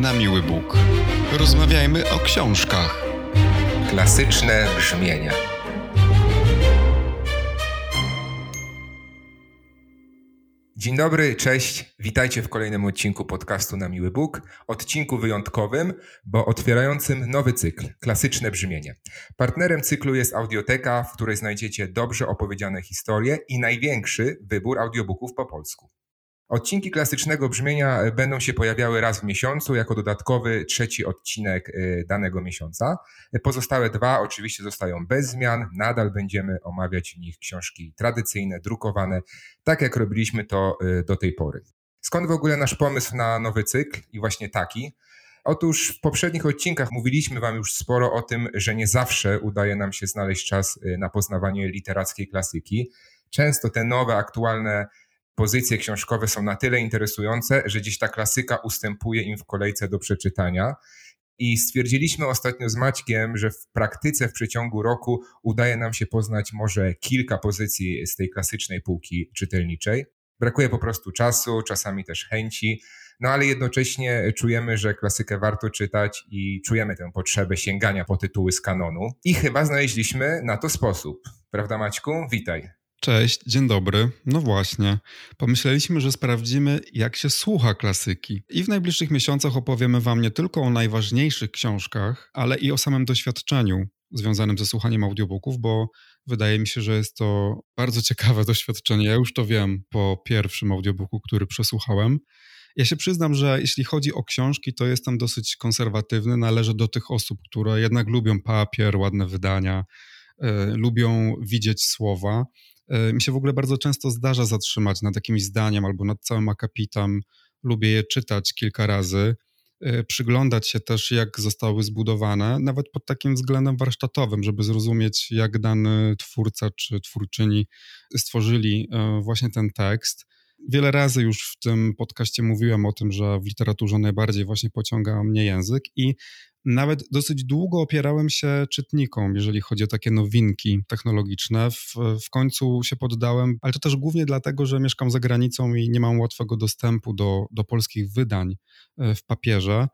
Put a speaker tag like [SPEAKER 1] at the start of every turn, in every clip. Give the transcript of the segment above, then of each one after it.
[SPEAKER 1] na miły Bóg. Rozmawiajmy o książkach.
[SPEAKER 2] Klasyczne brzmienia. Dzień dobry, cześć. Witajcie w kolejnym odcinku podcastu na Miły Bóg. Odcinku wyjątkowym, bo otwierającym nowy cykl Klasyczne brzmienie. Partnerem cyklu jest Audioteka, w której znajdziecie dobrze opowiedziane historie i największy wybór audiobooków po polsku. Odcinki klasycznego brzmienia e, będą się pojawiały raz w miesiącu jako dodatkowy trzeci odcinek e, danego miesiąca. E, pozostałe dwa oczywiście zostają bez zmian. Nadal będziemy omawiać w nich książki tradycyjne, drukowane, tak jak robiliśmy to do tej pory. Skąd w ogóle nasz pomysł na nowy cykl i właśnie taki? Otóż w poprzednich odcinkach mówiliśmy Wam już sporo o tym, że nie zawsze udaje nam się znaleźć czas na poznawanie literackiej klasyki. Często te nowe, aktualne pozycje książkowe są na tyle interesujące, że dziś ta klasyka ustępuje im w kolejce do przeczytania. I stwierdziliśmy ostatnio z Maćkiem, że w praktyce w przeciągu roku udaje nam się poznać może kilka pozycji z tej klasycznej półki czytelniczej. Brakuje po prostu czasu, czasami też chęci, no ale jednocześnie czujemy, że klasykę warto czytać i czujemy tę potrzebę sięgania po tytuły z kanonu. I chyba znaleźliśmy na to sposób. Prawda, Maćku? Witaj.
[SPEAKER 1] Cześć, dzień dobry. No właśnie. Pomyśleliśmy, że sprawdzimy, jak się słucha klasyki. I w najbliższych miesiącach opowiemy Wam nie tylko o najważniejszych książkach, ale i o samym doświadczeniu związanym ze słuchaniem audiobooków, bo wydaje mi się, że jest to bardzo ciekawe doświadczenie. Ja już to wiem po pierwszym audiobooku, który przesłuchałem. Ja się przyznam, że jeśli chodzi o książki, to jestem dosyć konserwatywny. Należę do tych osób, które jednak lubią papier, ładne wydania, y, lubią widzieć słowa. E, mi się w ogóle bardzo często zdarza zatrzymać nad jakimś zdaniem albo nad całym akapitem. Lubię je czytać kilka razy, e, przyglądać się też, jak zostały zbudowane, nawet pod takim względem warsztatowym, żeby zrozumieć, jak dany twórca czy twórczyni stworzyli e, właśnie ten tekst. Wiele razy już w tym podcaście mówiłem o tym, że w literaturze najbardziej właśnie pociąga mnie język i nawet dosyć długo opierałem się czytnikom, jeżeli chodzi o takie nowinki technologiczne. W, w końcu się poddałem, ale to też głównie dlatego, że mieszkam za granicą i nie mam łatwego dostępu do, do polskich wydań e, w papierze.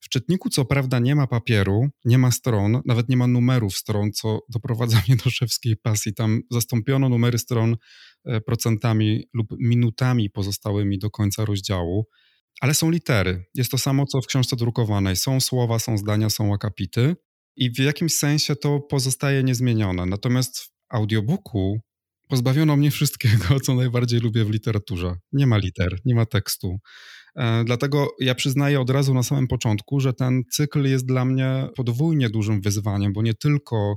[SPEAKER 1] W czytniku co prawda nie ma papieru, nie ma stron, nawet nie ma numerów stron, co doprowadza mnie do szewskiej pasji. Tam zastąpiono numery stron procentami lub minutami pozostałymi do końca rozdziału ale są litery. Jest to samo, co w książce drukowanej. Są słowa, są zdania, są akapity i w jakimś sensie to pozostaje niezmienione. Natomiast w audiobooku pozbawiono mnie wszystkiego, co najbardziej lubię w literaturze. Nie ma liter, nie ma tekstu. E, dlatego ja przyznaję od razu na samym początku, że ten cykl jest dla mnie podwójnie dużym wyzwaniem, bo nie tylko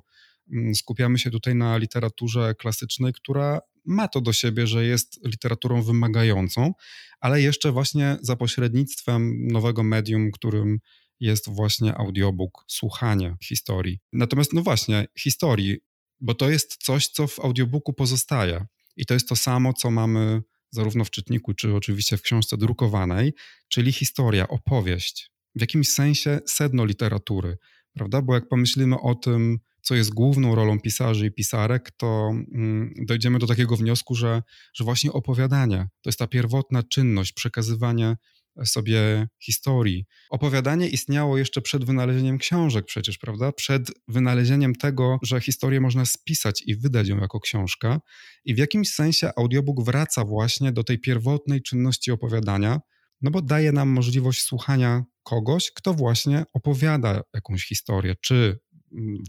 [SPEAKER 1] skupiamy się tutaj na literaturze klasycznej, która ma to do siebie, że jest literaturą wymagającą, ale jeszcze właśnie za pośrednictwem nowego medium, którym jest właśnie audiobook, słuchanie historii. Natomiast, no właśnie, historii, bo to jest coś, co w audiobooku pozostaje. I to jest to samo, co mamy zarówno w czytniku, czy oczywiście w książce drukowanej, czyli historia, opowieść. W jakimś sensie sedno literatury, prawda? Bo jak pomyślimy o tym, co jest główną rolą pisarzy i pisarek, to mm, dojdziemy do takiego wniosku, że, że właśnie opowiadanie to jest ta pierwotna czynność, przekazywanie sobie historii. Opowiadanie istniało jeszcze przed wynalezieniem książek przecież, prawda? Przed wynalezieniem tego, że historię można spisać i wydać ją jako książka. I w jakimś sensie audiobook wraca właśnie do tej pierwotnej czynności opowiadania, no bo daje nam możliwość słuchania kogoś, kto właśnie opowiada jakąś historię, czy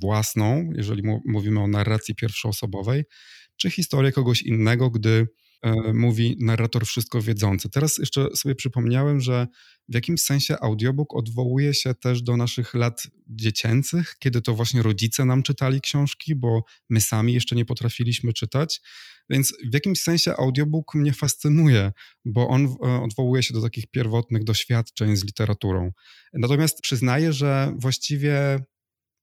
[SPEAKER 1] własną, jeżeli mówimy o narracji pierwszoosobowej, czy historię kogoś innego, gdy e, mówi narrator wszystko wiedzący. Teraz jeszcze sobie przypomniałem, że w jakimś sensie audiobook odwołuje się też do naszych lat dziecięcych, kiedy to właśnie rodzice nam czytali książki, bo my sami jeszcze nie potrafiliśmy czytać. Więc w jakimś sensie audiobook mnie fascynuje, bo on e, odwołuje się do takich pierwotnych doświadczeń z literaturą. Natomiast przyznaję, że właściwie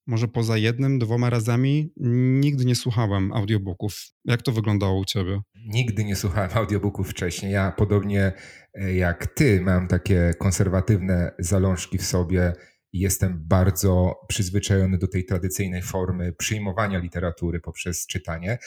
[SPEAKER 1] może poza jednym, dwoma razami nigdy nie słuchałem audiobooków. Jak to wyglądało u ciebie?
[SPEAKER 2] Nigdy nie słuchałem audiobooków wcześniej. Ja podobnie e, jak ty mam takie konserwatywne zalążki w sobie i jestem bardzo przyzwyczajony do tej tradycyjnej formy przyjmowania literatury poprzez czytanie.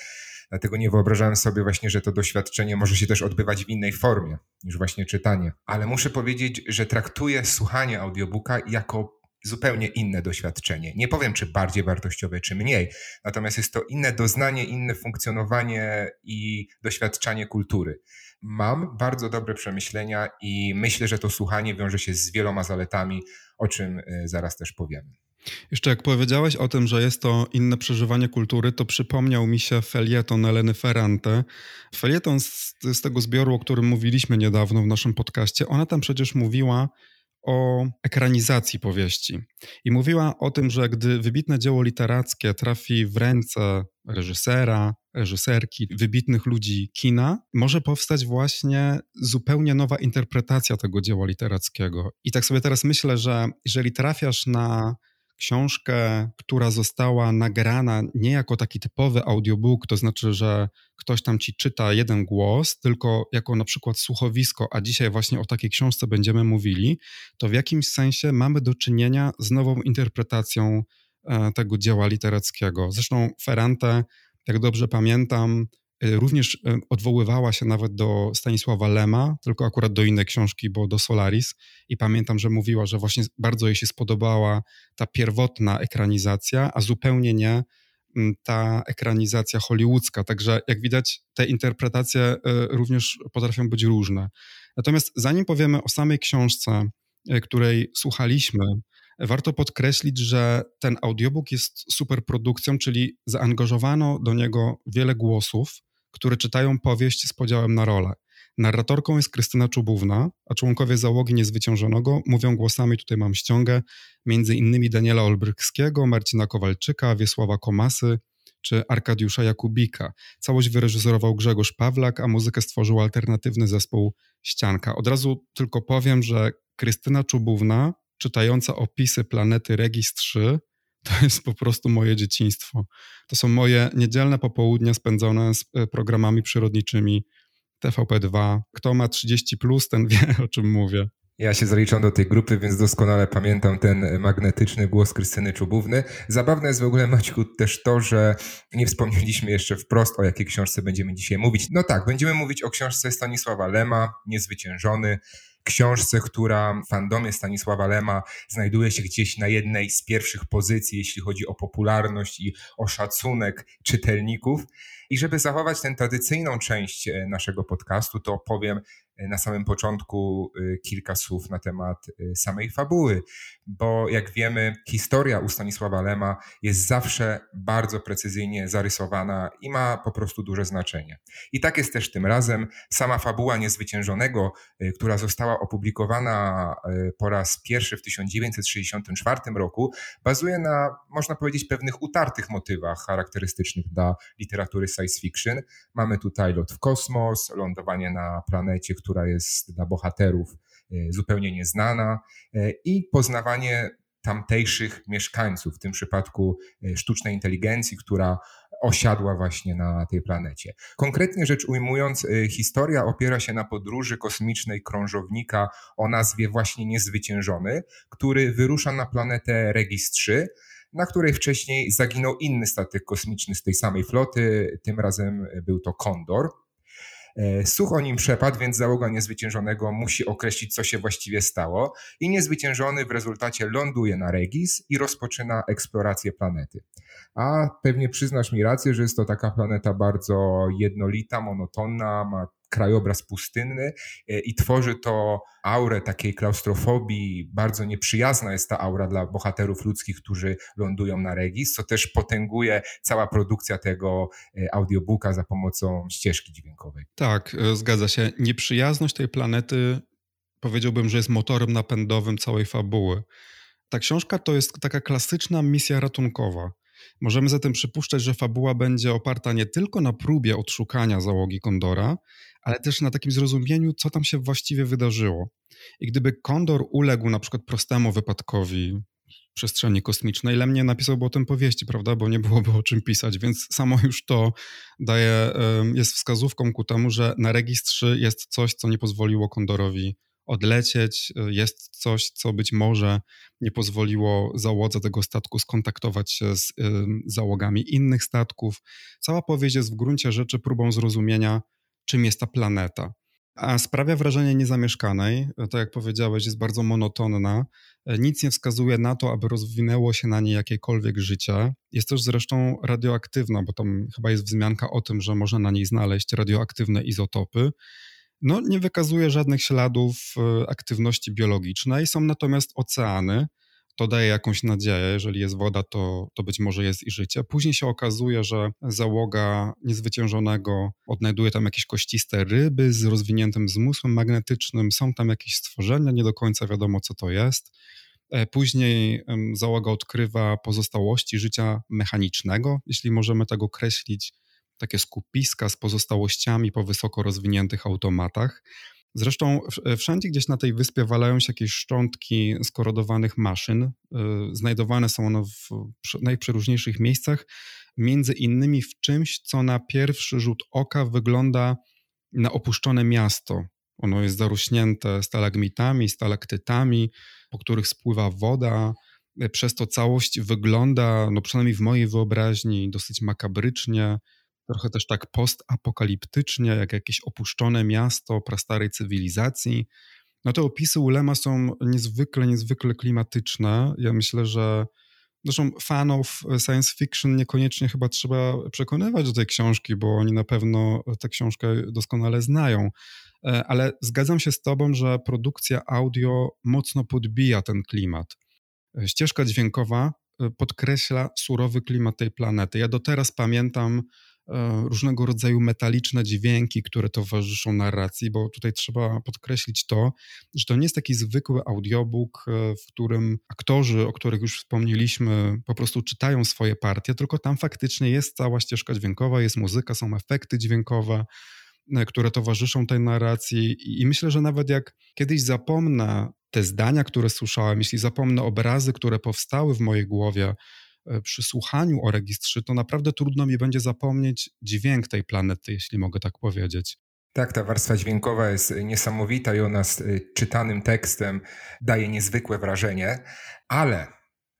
[SPEAKER 2] Dlatego nie wyobrażałem sobie właśnie, że to doświadczenie może się też odbywać w innej formie niż właśnie czytanie. Ale muszę powiedzieć, że traktuję słuchanie audiobooka jako zupełnie inne doświadczenie. Nie powiem, czy bardziej wartościowe, czy mniej, natomiast jest to inne doznanie, inne funkcjonowanie i doświadczanie kultury. Mam bardzo dobre przemyślenia i myślę, że to słuchanie wiąże się z wieloma zaletami, o czym y, zaraz też powiemy.
[SPEAKER 1] Jeszcze jak powiedziałeś o tym, że jest to inne przeżywanie kultury, to przypomniał mi się felieton Eleny Ferrante. Felieton z, z tego zbioru, o którym mówiliśmy niedawno w naszym podcaście, ona tam przecież mówiła o ekranizacji powieści. I mówiła o tym, że gdy wybitne dzieło literackie trafi w ręce reżysera, reżyserki, wybitnych ludzi kina, może powstać właśnie zupełnie nowa interpretacja tego dzieła literackiego. I tak sobie teraz myślę, że jeżeli trafiasz na książkę, która została nagrana nie jako taki typowy audiobook, to znaczy, że ktoś tam ci czyta jeden głos, tylko jako na przykład słuchowisko, a dzisiaj właśnie o takiej książce będziemy mówili, to w jakimś sensie mamy do czynienia z nową interpretacją e, tego dzieła literackiego. Zresztą Ferrante, jak dobrze pamiętam, również y, odwoływała się nawet do Stanisława Lema, tylko akurat do innej książki, bo do Solaris. I pamiętam, że mówiła, że właśnie bardzo jej się spodobała ta pierwotna ekranizacja, a zupełnie nie mm, ta ekranizacja hollywoodzka. Także jak widać, te interpretacje y, również potrafią być różne. Natomiast zanim powiemy o samej książce, której słuchaliśmy, warto podkreślić, że ten audiobook jest super produkcją, czyli zaangażowano do niego wiele głosów które czytają powieść z podziałem na role. Narratorką jest Krystyna Czubówna, a członkowie załogi Niezwyciężonego mówią głosami, tutaj mam ściągę, między innymi Daniela Olbrychskiego, Marcina Kowalczyka, Wiesława Komasy czy Arkadiusza Jakubika. Całość wyreżyserował Grzegorz Pawlak, a muzykę stworzył alternatywny zespół Ścianka. Od razu tylko powiem, że Krystyna Czubówna, czytająca opisy planety Regis 3, to jest po prostu moje dzieciństwo. To są moje niedzielne popołudnia spędzone z e, programami przyrodniczymi TVP2. Kto ma 30, plus, ten wie, o czym mówię.
[SPEAKER 2] Ja się zaliczam do tej grupy, więc doskonale pamiętam ten magnetyczny głos Krystyny Czubówny. Zabawne jest w ogóle, Maćku, też to, że nie wspomnieliśmy jeszcze wprost, o jakiej książce będziemy dzisiaj mówić. No tak, będziemy mówić o książce Stanisława Lema, Niezwyciężony książce, która w fandomie Stanisława Lema znajduje się gdzieś na jednej z pierwszych pozycji, jeśli chodzi o popularność i o szacunek czytelników. I żeby zachować tę tradycyjną część e, naszego podcastu, to opowiem na samym początku y, kilka słów na temat y, samej fabuły, bo jak wiemy, historia u Stanisława Lema jest zawsze bardzo precyzyjnie zarysowana i ma po prostu duże znaczenie. I tak jest też tym razem. Sama fabuła Niezwyciężonego, y, która została opublikowana po raz pierwszy w 1964 roku, bazuje na, można powiedzieć, pewnych utartych motywach charakterystycznych dla literatury science fiction. Mamy tutaj lot w kosmos, lądowanie na planecie, która jest dla bohaterów e, zupełnie nieznana e, i poznawanie tamtejszych mieszkańców, w tym przypadku e, sztucznej inteligencji, która osiadła właśnie na tej planecie. Konkretnie rzecz ujmując, historia opiera się na podróży kosmicznej krążownika o nazwie właśnie Niezwyciężony, który wyrusza na planetę Regis 3, na której wcześniej zaginął inny statek kosmiczny z tej samej floty, tym razem był to Kondor. E, such o nim przepadł, więc załoga niezwyciężonego musi określić, co się właściwie stało. I niezwyciężony w rezultacie ląduje na Regis i rozpoczyna eksplorację planety. A pewnie przyznasz mi rację, że jest to taka planeta bardzo jednolita, monotonna, ma krajobraz pustynny e, i tworzy to aurę takiej klaustrofobii. Bardzo nieprzyjazna jest ta aura dla bohaterów ludzkich, którzy lądują na Regis, co też potęguje cała produkcja tego e, audiobooka za pomocą ścieżki dźwiękowej.
[SPEAKER 1] Tak, e, zgadza się. Nieprzyjazność tej planety powiedziałbym, że jest motorem napędowym całej fabuły. Ta książka to jest taka klasyczna misja ratunkowa. Możemy zatem przypuszczać, że fabuła będzie oparta nie tylko na próbie odszukania załogi Kondora, ale też na takim zrozumieniu, co tam się właściwie wydarzyło. I gdyby Kondor uległ na przykład prostemu wypadkowi przestrzeni kosmicznej, Lem nie napisałby o tym powieści, prawda, bo nie byłoby o czym pisać, więc samo już to daje, jest wskazówką ku temu, że na registrze jest coś, co nie pozwoliło Kondorowi odlecieć. Jest coś, co być może nie pozwoliło załodze tego statku skontaktować się z załogami innych statków. Cała powieść jest w gruncie rzeczy próbą zrozumienia, czym jest ta planeta. A sprawia wrażenie niezamieszkanej, tak jak powiedziałeś, jest bardzo monotonna. Nic nie wskazuje na to, aby rozwinęło się na niej jakiekolwiek życie. Jest też zresztą radioaktywna, bo tam chyba jest wzmianka o tym, że można na niej znaleźć radioaktywne izotopy. No, nie wykazuje żadnych śladów e, aktywności biologicznej. Są natomiast oceany, to daje jakąś nadzieję. Jeżeli jest woda, to, to być może jest i życie. Później się okazuje, że załoga niezwyciężonego odnajduje tam jakieś kościste ryby z rozwiniętym zmysłem magnetycznym. Są tam jakieś stworzenia, nie do końca wiadomo, co to jest. E, później załoga odkrywa pozostałości życia mechanicznego, jeśli możemy tak określić, takie skupiska z pozostałościami po wysoko rozwiniętych automatach. Zresztą wszędzie gdzieś na tej wyspie walają się jakieś szczątki skorodowanych maszyn. Y, znajdowane są one w najprzeróżniejszych miejscach, między innymi w czymś, co na pierwszy rzut oka wygląda na opuszczone miasto. Ono jest zarośnięte stalagmitami, stalaktytami, po których spływa woda. Przez to całość wygląda, no przynajmniej w mojej wyobraźni, dosyć makabrycznie, trochę też tak postapokaliptycznie, jak jakieś opuszczone miasto prastarej cywilizacji. No te opisy Ulema są niezwykle, niezwykle klimatyczne. Ja myślę, że zresztą fanów science fiction niekoniecznie chyba trzeba przekonywać do tej książki, bo oni na pewno tę książkę doskonale znają. E, ale zgadzam się z tobą, że produkcja audio mocno podbija ten klimat. Ścieżka dźwiękowa e, podkreśla surowy klimat tej planety. Ja do teraz pamiętam E, różnego rodzaju metaliczne dźwięki, które towarzyszą narracji, bo tutaj trzeba podkreślić to, że to nie jest taki zwykły audiobook, e, w którym aktorzy, o których już wspomnieliśmy, po prostu czytają swoje partie, tylko tam faktycznie jest cała ścieżka dźwiękowa, jest muzyka, są efekty dźwiękowe, e, które towarzyszą tej narracji. I myślę, że nawet jak kiedyś zapomnę te zdania, które słyszałem, jeśli zapomnę obrazy, które powstały w mojej głowie, E, przy słuchaniu o registrze, to naprawdę trudno mi będzie zapomnieć dźwięk tej planety, jeśli mogę tak powiedzieć.
[SPEAKER 2] Tak, ta warstwa dźwiękowa jest niesamowita i ona z y, czytanym tekstem daje niezwykłe wrażenie, ale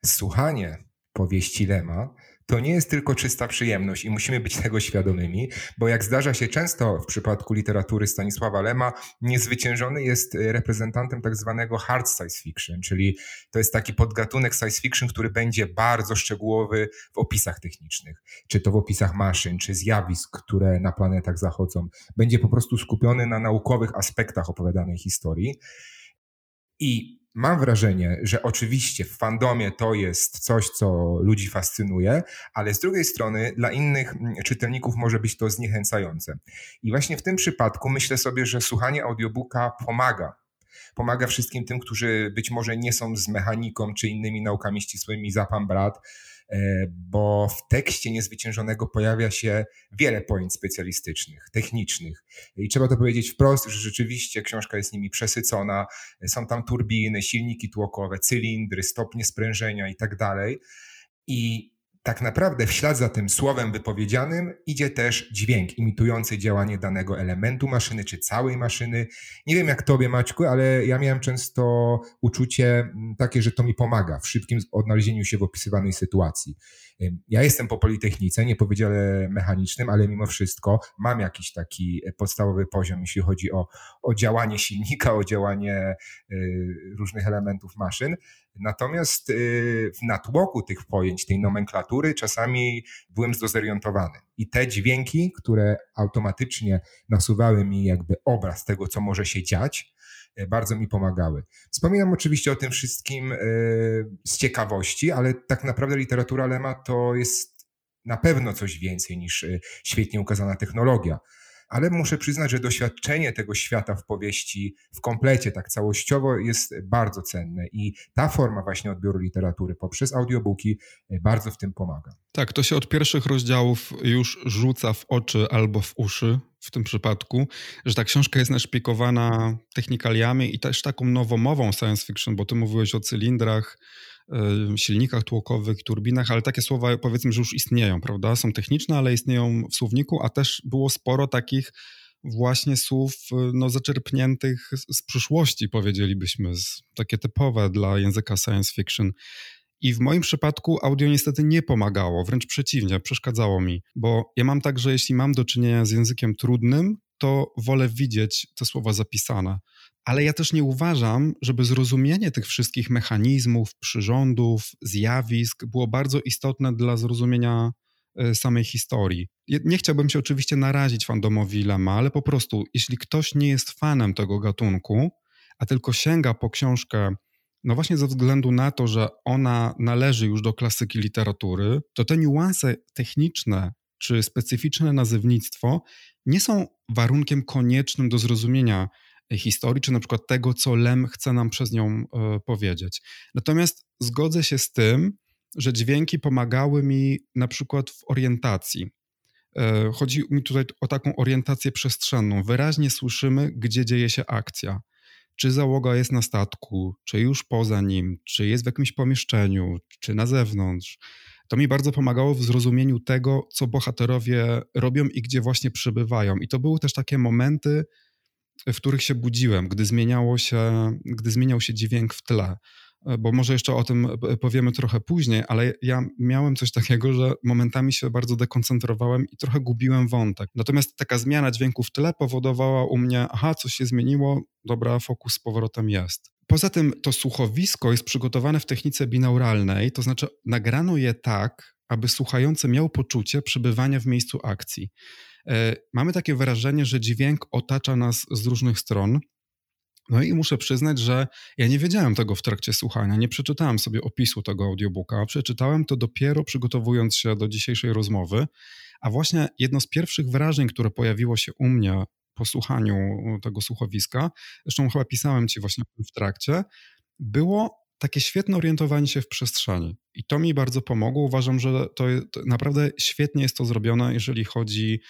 [SPEAKER 2] słuchanie powieści Lema to nie jest tylko czysta przyjemność i musimy być tego świadomymi, bo jak zdarza się często w przypadku literatury Stanisława Lema, niezwyciężony jest reprezentantem tak zwanego hard science fiction, czyli to jest taki podgatunek science fiction, który będzie bardzo szczegółowy w opisach technicznych, czy to w opisach maszyn, czy zjawisk, które na planetach zachodzą. Będzie po prostu skupiony na naukowych aspektach opowiadanej historii. I Mam wrażenie, że oczywiście w fandomie to jest coś, co ludzi fascynuje, ale z drugiej strony dla innych mm, czytelników może być to zniechęcające. I właśnie w tym przypadku myślę sobie, że słuchanie audiobooka pomaga. Pomaga wszystkim tym, którzy być może nie są z mechaniką czy innymi naukami ścisłymi za pan brat, E, bo w tekście niezwyciężonego pojawia się wiele pojęć specjalistycznych, technicznych. I trzeba to powiedzieć wprost, że rzeczywiście książka jest nimi przesycona. Są tam turbiny, silniki tłokowe, cylindry, stopnie sprężenia i tak dalej. I tak naprawdę w ślad za tym słowem wypowiedzianym idzie też dźwięk imitujący działanie danego elementu maszyny czy całej maszyny. Nie wiem jak tobie Maćku, ale ja miałem często uczucie mm, takie, że to mi pomaga w szybkim odnalezieniu się w opisywanej sytuacji. Ja jestem po Politechnice, nie po Mechanicznym, ale mimo wszystko mam jakiś taki podstawowy poziom, jeśli chodzi o, o działanie silnika, o działanie y, różnych elementów maszyn. Natomiast y, w natłoku tych pojęć, tej nomenklatury, czasami byłem zdozorientowany. I te dźwięki, które automatycznie nasuwały mi jakby obraz tego, co może się dziać, y, bardzo mi pomagały. Wspominam oczywiście o tym wszystkim y, z ciekawości, ale tak naprawdę literatura Lema to jest na pewno coś więcej niż świetnie ukazana technologia ale muszę przyznać, że doświadczenie tego świata w powieści w komplecie, tak całościowo jest bardzo cenne i ta forma właśnie odbioru literatury poprzez audiobooki e, bardzo w tym pomaga.
[SPEAKER 1] Tak, to się od pierwszych rozdziałów już rzuca w oczy albo w uszy w tym przypadku, że ta książka jest naszpikowana technikaliami i też taką nowomową science fiction, bo ty mówiłeś o cylindrach, silnikach tłokowych, turbinach, ale takie słowa powiedzmy, że już istnieją, prawda? Są techniczne, ale istnieją w słowniku, a też było sporo takich właśnie słów no, zaczerpniętych z przyszłości, powiedzielibyśmy, z, takie typowe dla języka science fiction. I w moim przypadku audio niestety nie pomagało, wręcz przeciwnie, przeszkadzało mi, bo ja mam tak, że jeśli mam do czynienia z językiem trudnym, to wolę widzieć te słowa zapisane. Ale ja też nie uważam, żeby zrozumienie tych wszystkich mechanizmów, przyrządów, zjawisk było bardzo istotne dla zrozumienia e, samej historii. Nie chciałbym się oczywiście narazić fandomowi Lema, ale po prostu, jeśli ktoś nie jest fanem tego gatunku, a tylko sięga po książkę no właśnie ze względu na to, że ona należy już do klasyki literatury, to te niuanse techniczne czy specyficzne nazewnictwo nie są warunkiem koniecznym do zrozumienia historii, czy na przykład tego, co Lem chce nam przez nią e, powiedzieć. Natomiast zgodzę się z tym, że dźwięki pomagały mi na przykład w orientacji. E, chodzi mi tutaj o taką orientację przestrzenną. Wyraźnie słyszymy, gdzie dzieje się akcja czy załoga jest na statku, czy już poza nim, czy jest w jakimś pomieszczeniu, czy na zewnątrz. To mi bardzo pomagało w zrozumieniu tego, co bohaterowie robią i gdzie właśnie przebywają. I to były też takie momenty, w których się budziłem, gdy zmieniało się, gdy zmieniał się dźwięk w tle. E, bo może jeszcze o tym e, powiemy trochę później, ale ja miałem coś takiego, że momentami się bardzo dekoncentrowałem i trochę gubiłem wątek. Natomiast taka zmiana dźwięku w tle powodowała u mnie, aha, coś się zmieniło, dobra, fokus z powrotem jest. Poza tym to słuchowisko jest przygotowane w technice binauralnej, to znaczy nagrano je tak, aby słuchający miał poczucie przebywania w miejscu akcji. E, mamy takie wrażenie, że dźwięk otacza nas z różnych stron, no i muszę przyznać, że ja nie wiedziałem tego w trakcie słuchania, nie przeczytałem sobie opisu tego audiobooka, przeczytałem to dopiero przygotowując się do dzisiejszej rozmowy, a właśnie jedno z pierwszych wrażeń, które pojawiło się u mnie po słuchaniu tego słuchowiska, zresztą chyba pisałem ci właśnie w trakcie, było takie świetne orientowanie się w przestrzeni. I to mi bardzo pomogło. Uważam, że to, to naprawdę świetnie jest to zrobione, jeżeli chodzi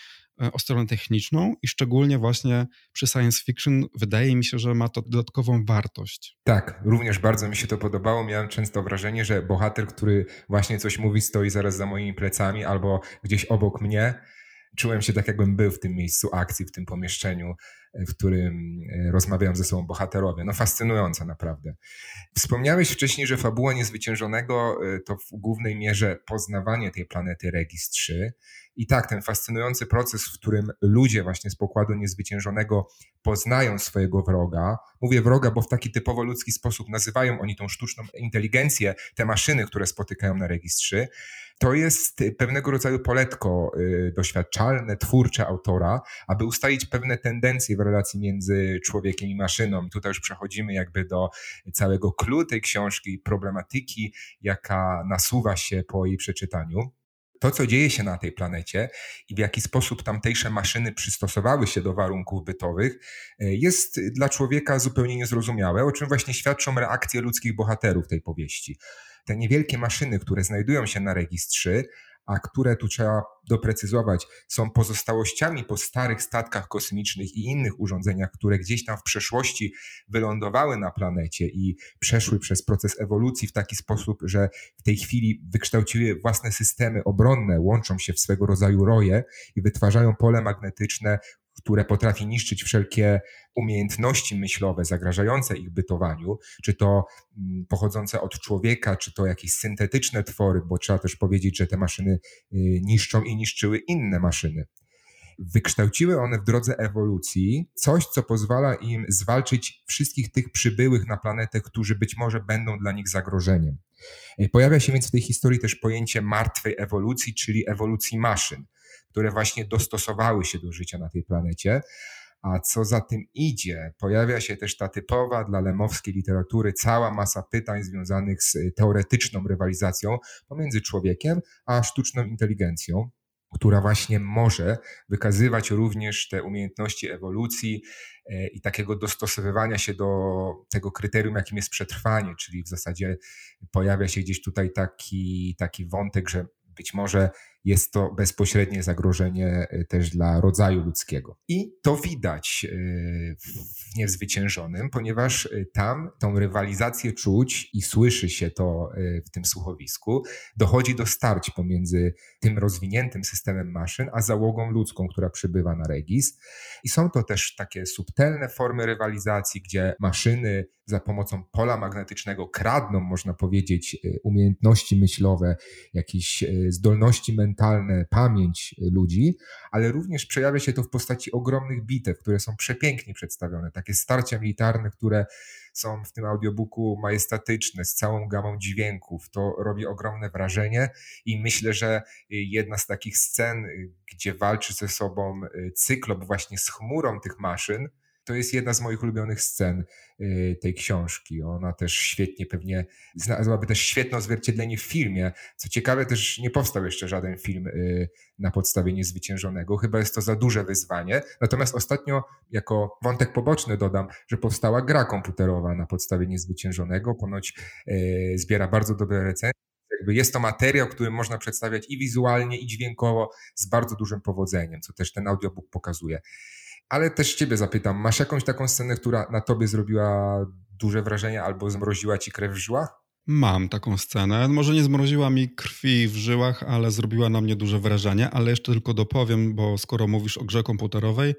[SPEAKER 1] o stronę techniczną i szczególnie właśnie przy science fiction wydaje mi się, że ma to dodatkową wartość.
[SPEAKER 2] Tak, również bardzo mi się to podobało. Miałem często wrażenie, że bohater, który właśnie coś mówi, stoi zaraz za moimi plecami albo gdzieś obok mnie. Czułem się tak, jakbym był w tym miejscu akcji, w tym pomieszczeniu, e, w którym e, rozmawiają ze sobą bohaterowie. No fascynujące naprawdę. Wspomniałeś wcześniej, że fabuła Niezwyciężonego to w głównej mierze poznawanie tej planety Regis 3 i tak, ten fascynujący proces, w którym ludzie właśnie z pokładu niezwyciężonego poznają swojego wroga. Mówię wroga, bo w taki typowo ludzki sposób nazywają oni tą sztuczną inteligencję, te maszyny, które spotykają na registrze. To jest pewnego rodzaju poletko doświadczalne, twórcze autora, aby ustalić pewne tendencje w relacji między człowiekiem i maszyną. I tutaj już przechodzimy jakby do całego clue tej książki, problematyki, jaka nasuwa się po jej przeczytaniu to, co dzieje się na tej planecie i w jaki sposób tamtejsze maszyny przystosowały się do warunków bytowych, jest dla człowieka zupełnie niezrozumiałe, o czym właśnie świadczą reakcje ludzkich bohaterów tej powieści. Te niewielkie maszyny, które znajdują się na registrze, a które tu trzeba doprecyzować, są pozostałościami po starych statkach kosmicznych i innych urządzeniach, które gdzieś tam w przeszłości wylądowały na planecie i przeszły przez proces ewolucji w taki sposób, że w tej chwili wykształciły własne systemy obronne, łączą się w swego rodzaju roje i wytwarzają pole magnetyczne, które potrafi niszczyć wszelkie umiejętności myślowe zagrażające ich bytowaniu, czy to mm, pochodzące od człowieka, czy to jakieś syntetyczne twory, bo trzeba też powiedzieć, że te maszyny y, niszczą i niszczyły inne maszyny. Wykształciły one w drodze ewolucji coś, co pozwala im zwalczyć wszystkich tych przybyłych na planetę, którzy być może będą dla nich zagrożeniem. Pojawia się więc w tej historii też pojęcie martwej ewolucji, czyli ewolucji maszyn które właśnie dostosowały się do życia na tej planecie. A co za tym idzie, pojawia się też ta typowa dla lemowskiej literatury cała masa pytań związanych z teoretyczną rywalizacją pomiędzy człowiekiem a sztuczną inteligencją, która właśnie może wykazywać również te umiejętności ewolucji e, i takiego dostosowywania się do tego kryterium, jakim jest przetrwanie, czyli w zasadzie pojawia się gdzieś tutaj taki, taki wątek, że być może jest to bezpośrednie zagrożenie y, też dla rodzaju ludzkiego. I to widać y, w Niezwyciężonym, ponieważ y, tam tą rywalizację czuć i słyszy się to w tym słuchowisku. Dochodzi do starć pomiędzy tym rozwiniętym systemem maszyn, a załogą ludzką, która przybywa na Regis. I są to też takie subtelne formy rywalizacji, gdzie maszyny za pomocą pola magnetycznego kradną, można powiedzieć, umiejętności myślowe, jakieś zdolności mentalne, mentalne, pamięć ludzi, ale również przejawia się to w postaci ogromnych bitew, które są przepięknie przedstawione. Takie starcia militarne, które są w tym audiobooku majestatyczne, z całą gamą dźwięków. To robi ogromne wrażenie i myślę, że jedna z takich scen, gdzie walczy ze sobą cyklop właśnie z chmurą tych maszyn, to jest jedna z moich ulubionych scen y, tej książki. Ona też świetnie pewnie znalazłaby też świetne odzwierciedlenie w filmie. Co ciekawe, też nie powstał jeszcze żaden film y, na podstawie Niezwyciężonego. Chyba jest to za duże wyzwanie. Natomiast ostatnio, jako wątek poboczny dodam, że powstała gra komputerowa na podstawie Niezwyciężonego. Ponoć y, zbiera bardzo dobre recenzje. Jest to materiał, który można przedstawiać i wizualnie, i dźwiękowo z bardzo dużym powodzeniem, co też ten audiobook pokazuje. Ale też ciebie zapytam, masz jakąś taką scenę, która na tobie zrobiła duże wrażenie albo zmroziła ci krew w żyłach?
[SPEAKER 1] Mam taką scenę. Może nie zmroziła mi krwi w żyłach, ale zrobiła na mnie duże wrażenie. Ale jeszcze tylko dopowiem, bo skoro mówisz o grze komputerowej,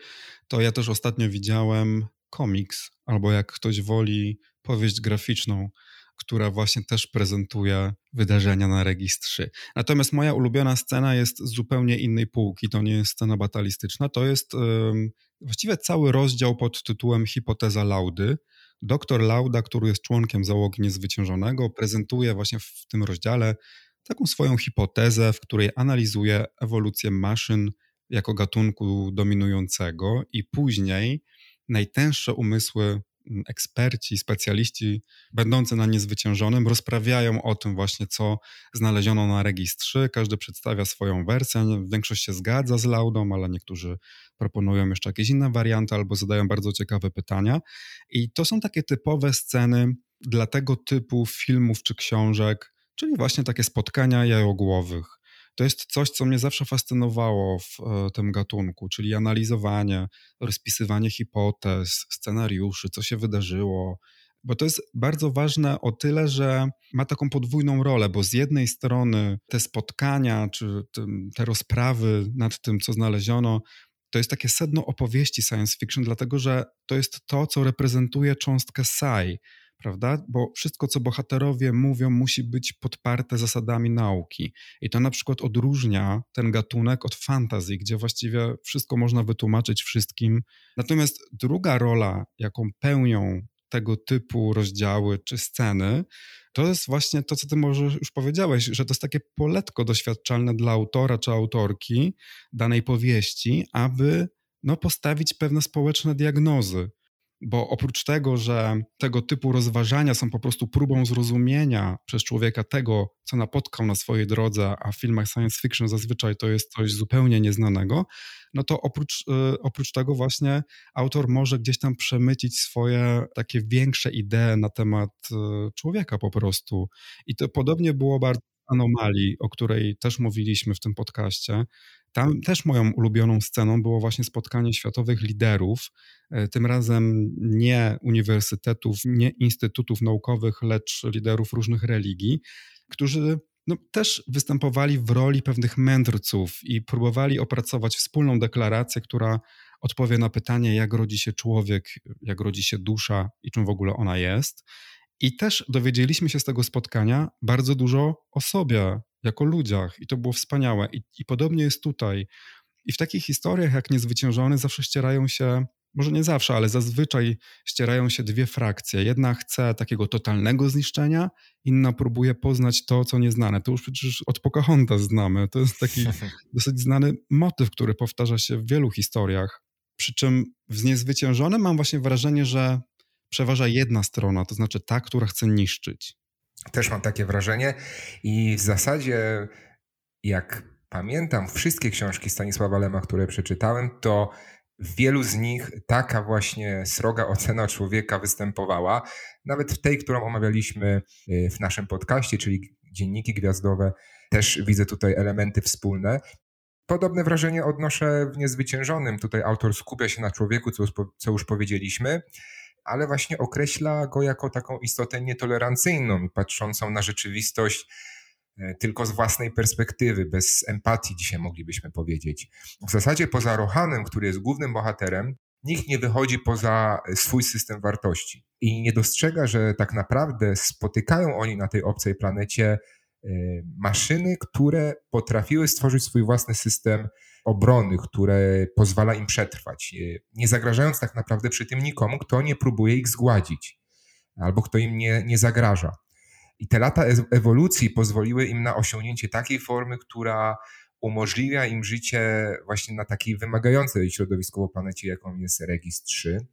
[SPEAKER 1] to ja też ostatnio widziałem komiks, albo jak ktoś woli, powieść graficzną która właśnie też prezentuje wydarzenia na Regis 3. Natomiast moja ulubiona scena jest z zupełnie innej półki. To nie jest scena batalistyczna, to jest um, właściwie cały rozdział pod tytułem Hipoteza Laudy. Doktor Lauda, który jest członkiem załogi niezwyciężonego, prezentuje właśnie w tym rozdziale taką swoją hipotezę, w której analizuje ewolucję maszyn jako gatunku dominującego i później najtęższe umysły eksperci, specjaliści będący na niezwyciężonym rozprawiają o tym właśnie, co znaleziono na registrze. Każdy przedstawia swoją wersję. Większość się zgadza z Laudą, ale niektórzy proponują jeszcze jakieś inne warianty albo zadają bardzo ciekawe pytania. I to są takie typowe sceny dla tego typu filmów czy książek, czyli właśnie takie spotkania jajogłowych to jest coś, co mnie zawsze fascynowało w e, tym gatunku, czyli analizowanie, rozpisywanie hipotez, scenariuszy, co się wydarzyło. Bo to jest bardzo ważne o tyle, że ma taką podwójną rolę, bo z jednej strony te spotkania czy te rozprawy nad tym, co znaleziono, to jest takie sedno opowieści science fiction, dlatego że to jest to, co reprezentuje cząstkę sci, prawda? Bo wszystko, co bohaterowie mówią, musi być podparte zasadami nauki. I to na przykład odróżnia ten gatunek od fantazji, gdzie właściwie wszystko można wytłumaczyć wszystkim. Natomiast druga rola, jaką pełnią tego typu rozdziały czy sceny, to jest właśnie to, co ty może już powiedziałeś, że to jest takie poletko doświadczalne dla autora czy autorki danej powieści, aby no, postawić pewne społeczne diagnozy. Bo oprócz tego, że tego typu rozważania są po prostu próbą zrozumienia przez człowieka tego, co napotkał na swojej drodze, a w filmach science fiction zazwyczaj to jest coś zupełnie nieznanego, no to oprócz, y, oprócz tego właśnie autor może gdzieś tam przemycić swoje takie większe idee na temat y, człowieka po prostu. I to podobnie było bardzo anomalii, o której też mówiliśmy w tym podcaście. Tam też moją ulubioną sceną było właśnie spotkanie światowych liderów, e, tym razem nie uniwersytetów, nie instytutów naukowych, lecz liderów różnych religii, którzy no, też występowali w roli pewnych mędrców i próbowali opracować wspólną deklarację, która odpowie na pytanie, jak rodzi się człowiek, jak rodzi się dusza i czym w ogóle ona jest. I też dowiedzieliśmy się z tego spotkania bardzo dużo o sobie, jako ludziach, i to było wspaniałe. I, I, podobnie jest tutaj. I w takich historiach jak Niezwyciężony zawsze ścierają się, może nie zawsze, ale zazwyczaj ścierają się dwie frakcje. Jedna chce takiego totalnego zniszczenia, inna próbuje poznać to, co nieznane. To już przecież od Pocahontas znamy. To jest taki dosyć znany motyw, który powtarza się w wielu historiach. Przy czym w Niezwyciężonym mam właśnie wrażenie, że przeważa jedna strona, to znaczy ta, która chce niszczyć.
[SPEAKER 2] Też mam takie wrażenie i w zasadzie jak pamiętam wszystkie książki Stanisława Lema, które przeczytałem, to w wielu z nich taka właśnie sroga ocena człowieka występowała. Nawet w tej, którą omawialiśmy y, w naszym podcaście, czyli dzienniki gwiazdowe, też widzę tutaj elementy wspólne. Podobne wrażenie odnoszę w Niezwyciężonym. Tutaj autor skupia się na człowieku, co już, co już powiedzieliśmy, ale właśnie określa go jako taką istotę nietolerancyjną patrzącą na rzeczywistość e, tylko z własnej perspektywy, bez empatii, dzisiaj moglibyśmy powiedzieć. W zasadzie poza Rohanem, który jest głównym bohaterem, nikt nie wychodzi poza swój system wartości i nie dostrzega, że tak naprawdę spotykają oni na tej obcej planecie e, maszyny, które potrafiły stworzyć swój własny system obrony, które pozwala im przetrwać, nie zagrażając tak naprawdę przy tym nikomu, kto nie próbuje ich zgładzić albo kto im nie, nie zagraża. I te lata ewolucji pozwoliły im na osiągnięcie takiej formy, która umożliwia im życie właśnie na takiej wymagającej środowiskowo planecie, jaką jest Regis 3.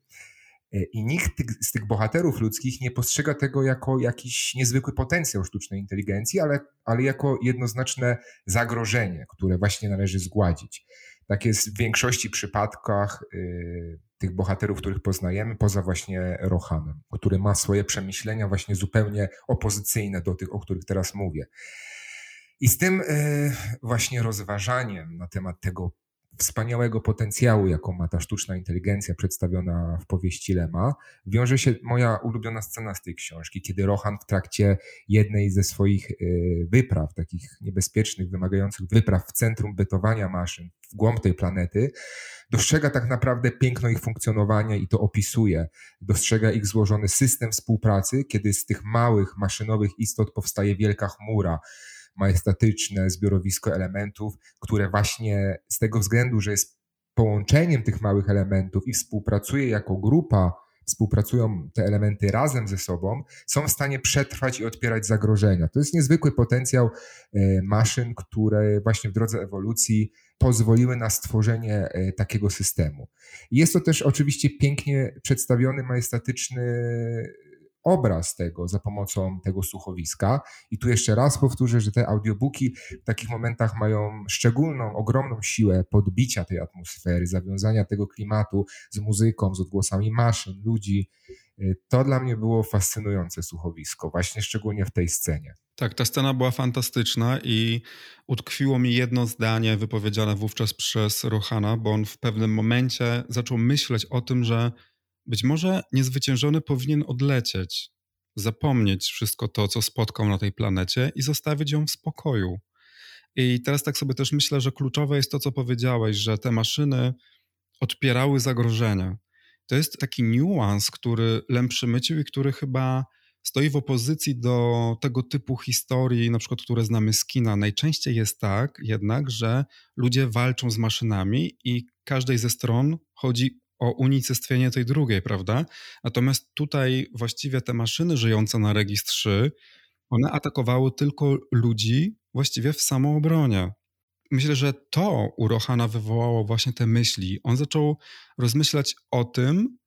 [SPEAKER 2] E, I nikt z tych bohaterów ludzkich nie postrzega tego jako jakiś niezwykły potencjał sztucznej inteligencji, ale, ale jako jednoznaczne zagrożenie, które właśnie należy zgładzić. Tak jest w większości przypadkach y, tych bohaterów, których poznajemy, poza właśnie Rohanem, który ma swoje przemyślenia właśnie zupełnie opozycyjne do tych, o których teraz mówię. I z tym y, właśnie rozważaniem na temat tego wspaniałego potencjału, jaką ma ta sztuczna inteligencja przedstawiona w powieści Lema, wiąże się moja ulubiona scena z tej książki, kiedy Rohan w trakcie jednej ze swoich y, wypraw, takich niebezpiecznych, wymagających wypraw w centrum bytowania maszyn, w głąb tej planety, dostrzega tak naprawdę piękno ich funkcjonowania i to opisuje. Dostrzega ich złożony system współpracy, kiedy z tych małych maszynowych istot powstaje wielka chmura, majestatyczne zbiorowisko elementów, które właśnie z tego względu, że jest połączeniem tych małych elementów i współpracuje jako grupa, współpracują te elementy razem ze sobą, są w stanie przetrwać i odpierać zagrożenia. To jest niezwykły potencjał e, maszyn, które właśnie w drodze ewolucji pozwoliły na stworzenie e, takiego systemu. Jest to też oczywiście pięknie przedstawiony, majestatyczny obraz tego za pomocą tego słuchowiska. I tu jeszcze raz powtórzę, że te audiobooki w takich momentach mają szczególną, ogromną siłę podbicia tej atmosfery, zawiązania tego klimatu z muzyką, z odgłosami maszyn, ludzi. Y, to dla mnie było fascynujące słuchowisko, właśnie szczególnie w tej scenie.
[SPEAKER 1] Tak, ta scena była fantastyczna i utkwiło mi jedno zdanie wypowiedziane wówczas przez Rohana, bo on w pewnym momencie zaczął myśleć o tym, że być może niezwyciężony powinien odlecieć, zapomnieć wszystko to, co spotkał na tej planecie i zostawić ją w spokoju. I teraz tak sobie też myślę, że kluczowe jest to, co powiedziałeś, że te maszyny odpierały zagrożenia. To jest taki niuans, który Lem przymycił i który chyba stoi w opozycji do tego typu historii, na przykład, które znamy z kina. Najczęściej jest tak jednak, że ludzie walczą z maszynami i każdej ze stron chodzi o unicestwienie tej drugiej, prawda? Natomiast tutaj właściwie te maszyny żyjące na Regis 3, one atakowały tylko ludzi właściwie w samoobronie. Myślę, że to u Rohana wywołało właśnie te myśli. On zaczął rozmyślać o tym,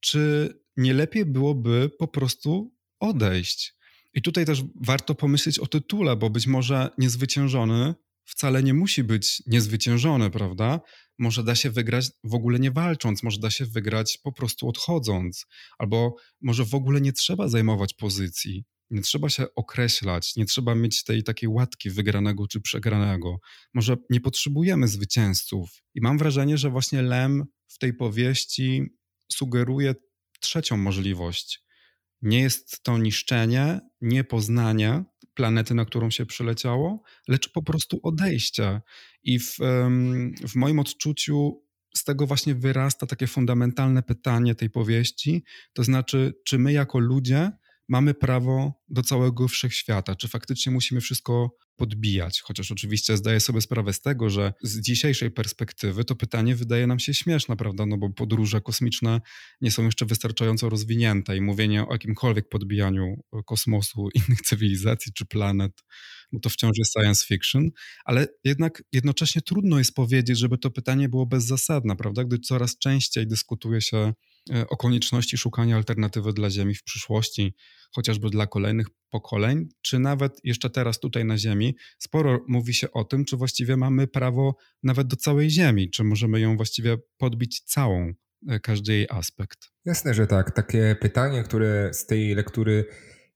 [SPEAKER 1] czy nie lepiej byłoby po prostu odejść. I tutaj też warto pomyśleć o tytule, bo być może niezwyciężony wcale nie musi być niezwyciężony, prawda? Może da się wygrać w ogóle nie walcząc, może da się wygrać po prostu odchodząc, albo może w ogóle nie trzeba zajmować pozycji, nie trzeba się określać, nie trzeba mieć tej takiej łatki wygranego czy przegranego. Może nie potrzebujemy zwycięzców. I mam wrażenie, że właśnie Lem w tej powieści sugeruje trzecią możliwość. Nie jest to niszczenie, nie poznanie, planety, na którą się przyleciało, lecz po prostu odejście. I w, w moim odczuciu z tego właśnie wyrasta takie fundamentalne pytanie tej powieści, to znaczy, czy my jako ludzie mamy prawo do całego wszechświata, czy faktycznie musimy wszystko podbijać. Chociaż oczywiście zdaję sobie sprawę z tego, że z dzisiejszej perspektywy to pytanie wydaje nam się śmieszne, prawda? No bo podróże kosmiczne nie są jeszcze wystarczająco rozwinięte i mówienie o jakimkolwiek podbijaniu kosmosu, innych cywilizacji czy planet, no to wciąż jest science fiction, ale jednak jednocześnie trudno jest powiedzieć, żeby to pytanie było bezzasadne, prawda? Gdy coraz częściej dyskutuje się o konieczności szukania alternatywy dla Ziemi w przyszłości, chociażby dla kolejnych pokoleń, czy nawet jeszcze teraz tutaj na Ziemi, sporo mówi się o tym, czy właściwie mamy prawo nawet do całej Ziemi, czy możemy ją właściwie podbić całą, e, każdy jej aspekt.
[SPEAKER 2] Jasne, że tak. Takie pytanie, które z tej lektury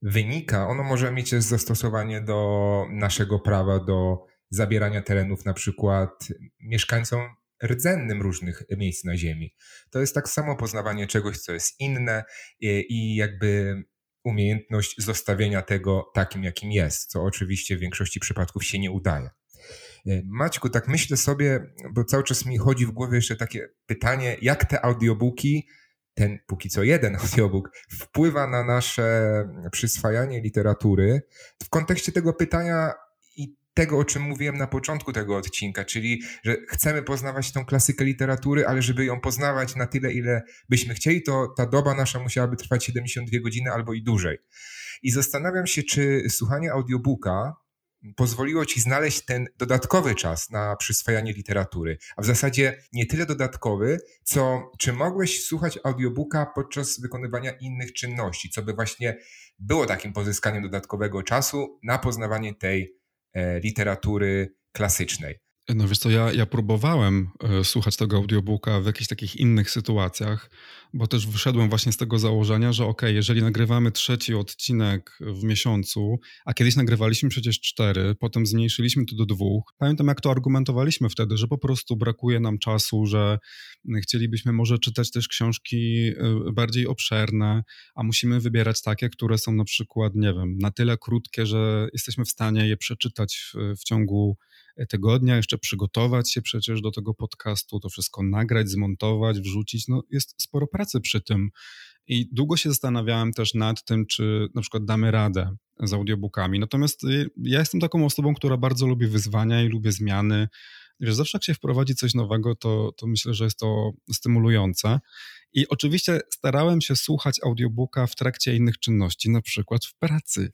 [SPEAKER 2] wynika, ono może mieć zastosowanie do naszego prawa do zabierania terenów na przykład mieszkańcom rdzennym różnych miejsc na Ziemi. To jest tak samo poznawanie czegoś, co jest inne i jakby umiejętność zostawienia tego takim, jakim jest, co oczywiście w większości przypadków się nie udaje. Maćku, tak myślę sobie, bo cały czas mi chodzi w głowie jeszcze takie pytanie, jak te audiobooki, ten póki co jeden audiobook, wpływa na nasze przyswajanie literatury. W kontekście tego pytania tego, o czym mówiłem na początku tego odcinka, czyli że chcemy poznawać tą klasykę literatury, ale żeby ją poznawać na tyle, ile byśmy chcieli, to ta doba nasza musiałaby trwać 72 godziny albo i dłużej. I zastanawiam się, czy słuchanie audiobooka pozwoliło ci znaleźć ten dodatkowy czas na przyswajanie literatury, a w zasadzie nie tyle dodatkowy, co czy mogłeś słuchać audiobooka podczas wykonywania innych czynności, co by właśnie było takim pozyskaniem dodatkowego czasu na poznawanie tej literatury klasycznej.
[SPEAKER 1] No wiesz co, ja, ja próbowałem e, słuchać tego audiobooka w jakichś takich innych sytuacjach, bo też wyszedłem właśnie z tego założenia, że ok, jeżeli nagrywamy trzeci odcinek w miesiącu, a kiedyś nagrywaliśmy przecież cztery, potem zmniejszyliśmy to do dwóch. Pamiętam, jak to argumentowaliśmy wtedy, że po prostu brakuje nam czasu, że chcielibyśmy może czytać też książki e, bardziej obszerne, a musimy wybierać takie, które są na przykład, nie wiem, na tyle krótkie, że jesteśmy w stanie je przeczytać w, w ciągu tygodnia, jeszcze przygotować się przecież do tego podcastu, to wszystko nagrać, zmontować, wrzucić. No jest sporo pracy przy tym. I długo się zastanawiałem też nad tym, czy na przykład damy radę z audiobookami. Natomiast y, ja jestem taką osobą, która bardzo lubi wyzwania i lubię zmiany. Wiesz, zawsze jak się wprowadzi coś nowego, to, to myślę, że jest to stymulujące. I oczywiście starałem się słuchać audiobooka w trakcie innych czynności, na przykład w pracy.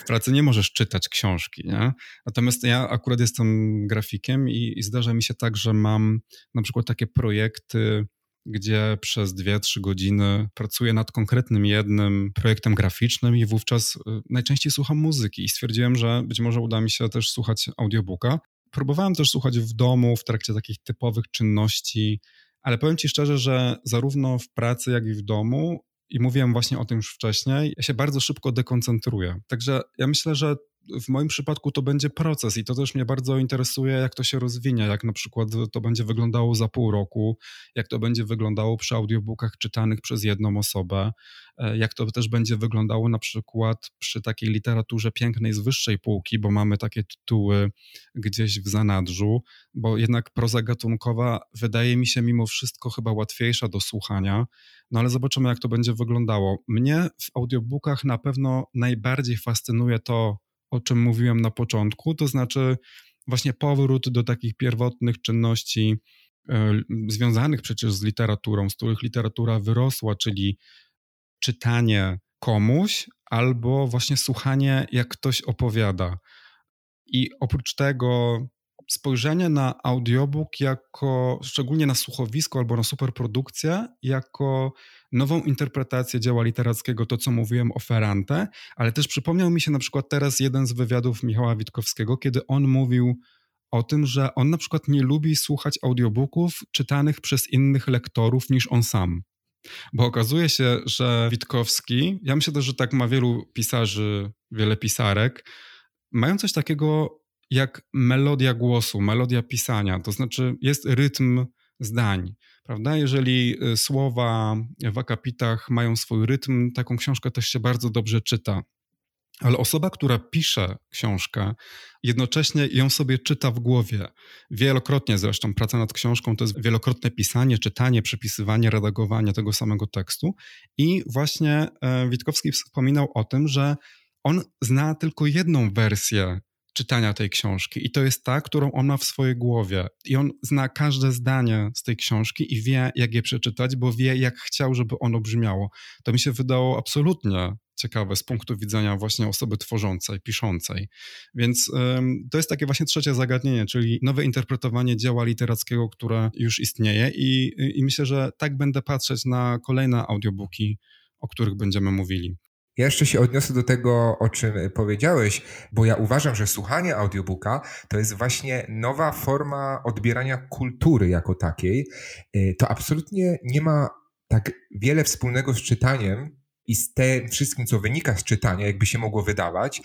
[SPEAKER 1] w pracy nie możesz czytać książki, nie? Natomiast ja akurat jestem grafikiem i, i zdarza mi się tak, że mam na przykład takie projekty, gdzie przez 2-3 godziny pracuję nad konkretnym jednym projektem graficznym i wówczas y, najczęściej słucham muzyki i stwierdziłem, że być może uda mi się też słuchać audiobooka. Próbowałem też słuchać w domu w trakcie takich typowych czynności ale powiem Ci szczerze, że zarówno w pracy, jak i w domu, i mówiłem właśnie o tym już wcześniej, ja się bardzo szybko dekoncentruję. Także ja myślę, że w moim przypadku to będzie proces i to też mnie bardzo interesuje, jak to się rozwinie, jak na przykład to będzie wyglądało za pół roku, jak to będzie wyglądało przy audiobookach czytanych przez jedną osobę, e, jak to też będzie wyglądało na przykład przy takiej literaturze pięknej z wyższej półki, bo mamy takie tytuły gdzieś w zanadrzu, bo jednak proza gatunkowa wydaje mi się mimo wszystko chyba łatwiejsza do słuchania, no ale zobaczymy, jak to będzie wyglądało. Mnie w audiobookach na pewno najbardziej fascynuje to, o czym mówiłem na początku, to znaczy właśnie powrót do takich pierwotnych czynności e, związanych przecież z literaturą, z których literatura wyrosła, czyli czytanie komuś albo właśnie słuchanie, jak ktoś opowiada. I oprócz tego spojrzenie na audiobook jako, szczególnie na słuchowisko albo na superprodukcję, jako nową interpretację dzieła literackiego, to co mówiłem o Ferrante, ale też przypomniał mi się na przykład teraz jeden z wywiadów Michała Witkowskiego, kiedy on mówił o tym, że on na przykład nie lubi słuchać audiobooków czytanych przez innych lektorów niż on sam. Bo okazuje się, że Witkowski, ja myślę też, że tak ma wielu pisarzy, wiele pisarek, mają coś takiego jak melodia głosu, melodia pisania, to znaczy jest rytm zdań, prawda? Jeżeli y, słowa w akapitach mają swój rytm, taką książkę też się bardzo dobrze czyta. Ale osoba, która pisze książkę, jednocześnie ją sobie czyta w głowie. Wielokrotnie zresztą praca nad książką to jest wielokrotne pisanie, czytanie, przepisywanie, redagowanie tego samego tekstu. I właśnie e, Witkowski wspominał o tym, że on zna tylko jedną wersję czytania tej książki. I to jest ta, którą on ma w swojej głowie. I on zna każde zdanie z tej książki i wie, jak je przeczytać, bo wie, jak chciał, żeby ono brzmiało. To mi się wydało absolutnie ciekawe z punktu widzenia właśnie osoby tworzącej, piszącej. Więc to jest takie właśnie trzecie zagadnienie, czyli nowe interpretowanie dzieła literackiego, które już istnieje i, i myślę, że tak będę patrzeć na kolejne audiobooki, o których będziemy mówili.
[SPEAKER 2] Ja jeszcze się odniosę do tego, o czym powiedziałeś, bo ja uważam, że słuchanie audiobooka to jest właśnie nowa forma odbierania kultury jako takiej. Y, to absolutnie nie ma tak wiele wspólnego z czytaniem i z tym wszystkim, co wynika z czytania, jakby się mogło wydawać.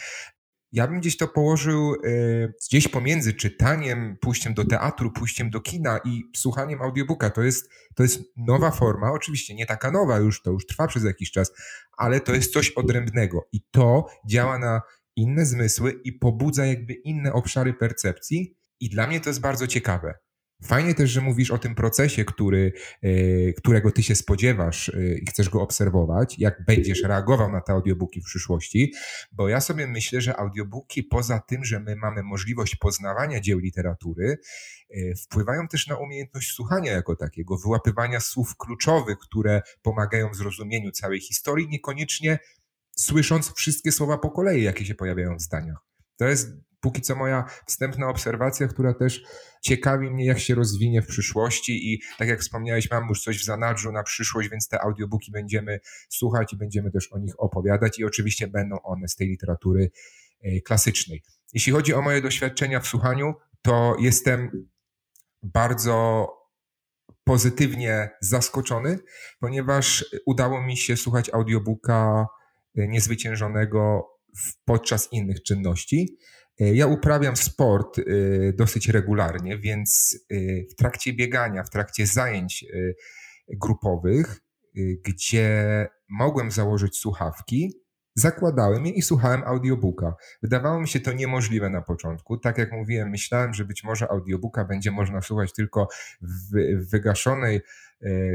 [SPEAKER 2] Ja bym gdzieś to położył y, gdzieś pomiędzy czytaniem, pójściem do teatru, pójściem do kina i słuchaniem audiobooka. To jest, to jest nowa forma, oczywiście nie taka nowa już, to już trwa przez jakiś czas, ale to jest coś odrębnego i to działa na inne zmysły i pobudza jakby inne obszary percepcji i dla mnie to jest bardzo ciekawe. Fajnie też, że mówisz o tym procesie, który, e, którego ty się spodziewasz e, i chcesz go obserwować, jak będziesz reagował na te audiobooki w przyszłości, bo ja sobie myślę, że audiobooki poza tym, że my mamy możliwość poznawania dzieł literatury, e, wpływają też na umiejętność słuchania jako takiego, wyłapywania słów kluczowych, które pomagają w zrozumieniu całej historii, niekoniecznie słysząc wszystkie słowa po kolei, jakie się pojawiają w zdaniach. To jest póki co moja wstępna obserwacja, która też ciekawi mnie, jak się rozwinie w przyszłości i tak jak wspomniałeś, mam już coś w zanadrzu na przyszłość, więc te audiobooki będziemy słuchać i będziemy też o nich opowiadać i oczywiście będą one z tej literatury e, klasycznej. Jeśli chodzi o moje doświadczenia w słuchaniu, to jestem bardzo pozytywnie zaskoczony, ponieważ udało mi się słuchać audiobooka e, niezwyciężonego podczas innych czynności. E, ja uprawiam sport e, dosyć regularnie, więc e, w trakcie biegania, w trakcie zajęć grupowych, gdzie mogłem założyć słuchawki, zakładałem je i słuchałem audiobooka. Wydawało mi się to niemożliwe na początku. Tak jak mówiłem, myślałem, że być może audiobooka będzie można słuchać tylko w wygaszonej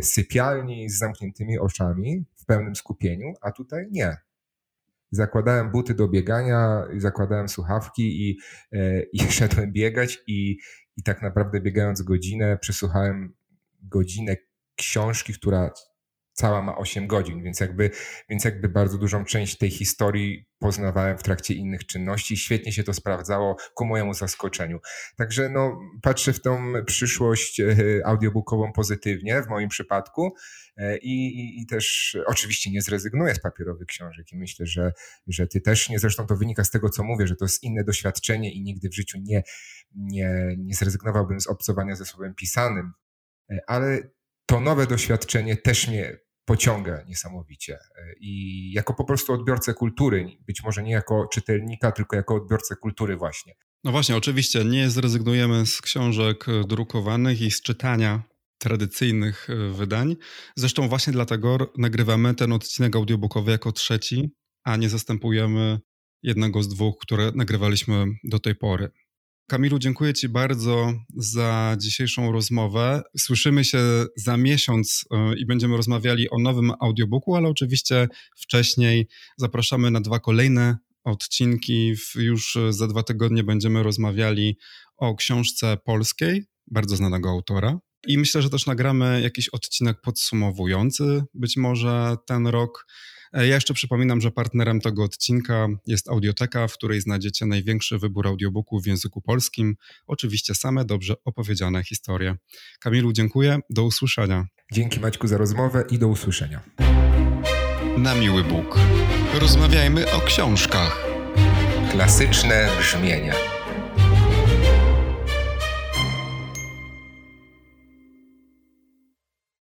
[SPEAKER 2] sypialni z zamkniętymi oczami, w pełnym skupieniu, a tutaj nie zakładałem buty do biegania, zakładałem słuchawki i, e, i szedłem biegać i, i tak naprawdę biegając godzinę przesłuchałem godzinę książki, która cała ma 8 godzin, więc jakby, więc jakby bardzo dużą część tej historii poznawałem w trakcie innych czynności. Świetnie się to sprawdzało ku mojemu zaskoczeniu. Także no, patrzę w tą przyszłość e, audiobookową pozytywnie w moim przypadku e, i, i, i, też oczywiście nie zrezygnuję z papierowych książek i myślę, że, że ty też nie, zresztą to wynika z tego, co mówię, że to jest inne doświadczenie i nigdy w życiu nie, nie, nie zrezygnowałbym z obcowania ze słowem pisanym, e, ale to nowe doświadczenie też mnie pociąga niesamowicie. E, I jako po prostu odbiorcę kultury, być może nie jako czytelnika, tylko jako odbiorcę kultury właśnie.
[SPEAKER 1] No właśnie, oczywiście nie zrezygnujemy z książek drukowanych i z czytania tradycyjnych e, wydań. Zresztą właśnie dlatego nagrywamy ten odcinek audiobookowy jako trzeci, a nie zastępujemy jednego z dwóch, które nagrywaliśmy do tej pory. Kamilu, dziękuję Ci bardzo za dzisiejszą rozmowę. Słyszymy się za miesiąc e, i będziemy rozmawiali o nowym audiobooku, ale oczywiście wcześniej zapraszamy na dwa kolejne odcinki. Już za dwa tygodnie będziemy rozmawiali o książce polskiej, bardzo znanego autora. I myślę, że też nagramy jakiś odcinek podsumowujący być może ten rok. E, ja jeszcze przypominam, że partnerem tego odcinka jest Audioteka, w której znajdziecie największy wybór audiobooków w języku polskim. Oczywiście same dobrze opowiedziane historie. Kamilu, dziękuję. Do usłyszenia.
[SPEAKER 2] Dzięki Maćku za rozmowę i do usłyszenia.
[SPEAKER 1] Na miły Bóg. Rozmawiajmy o książkach.
[SPEAKER 2] Klasyczne brzmienia.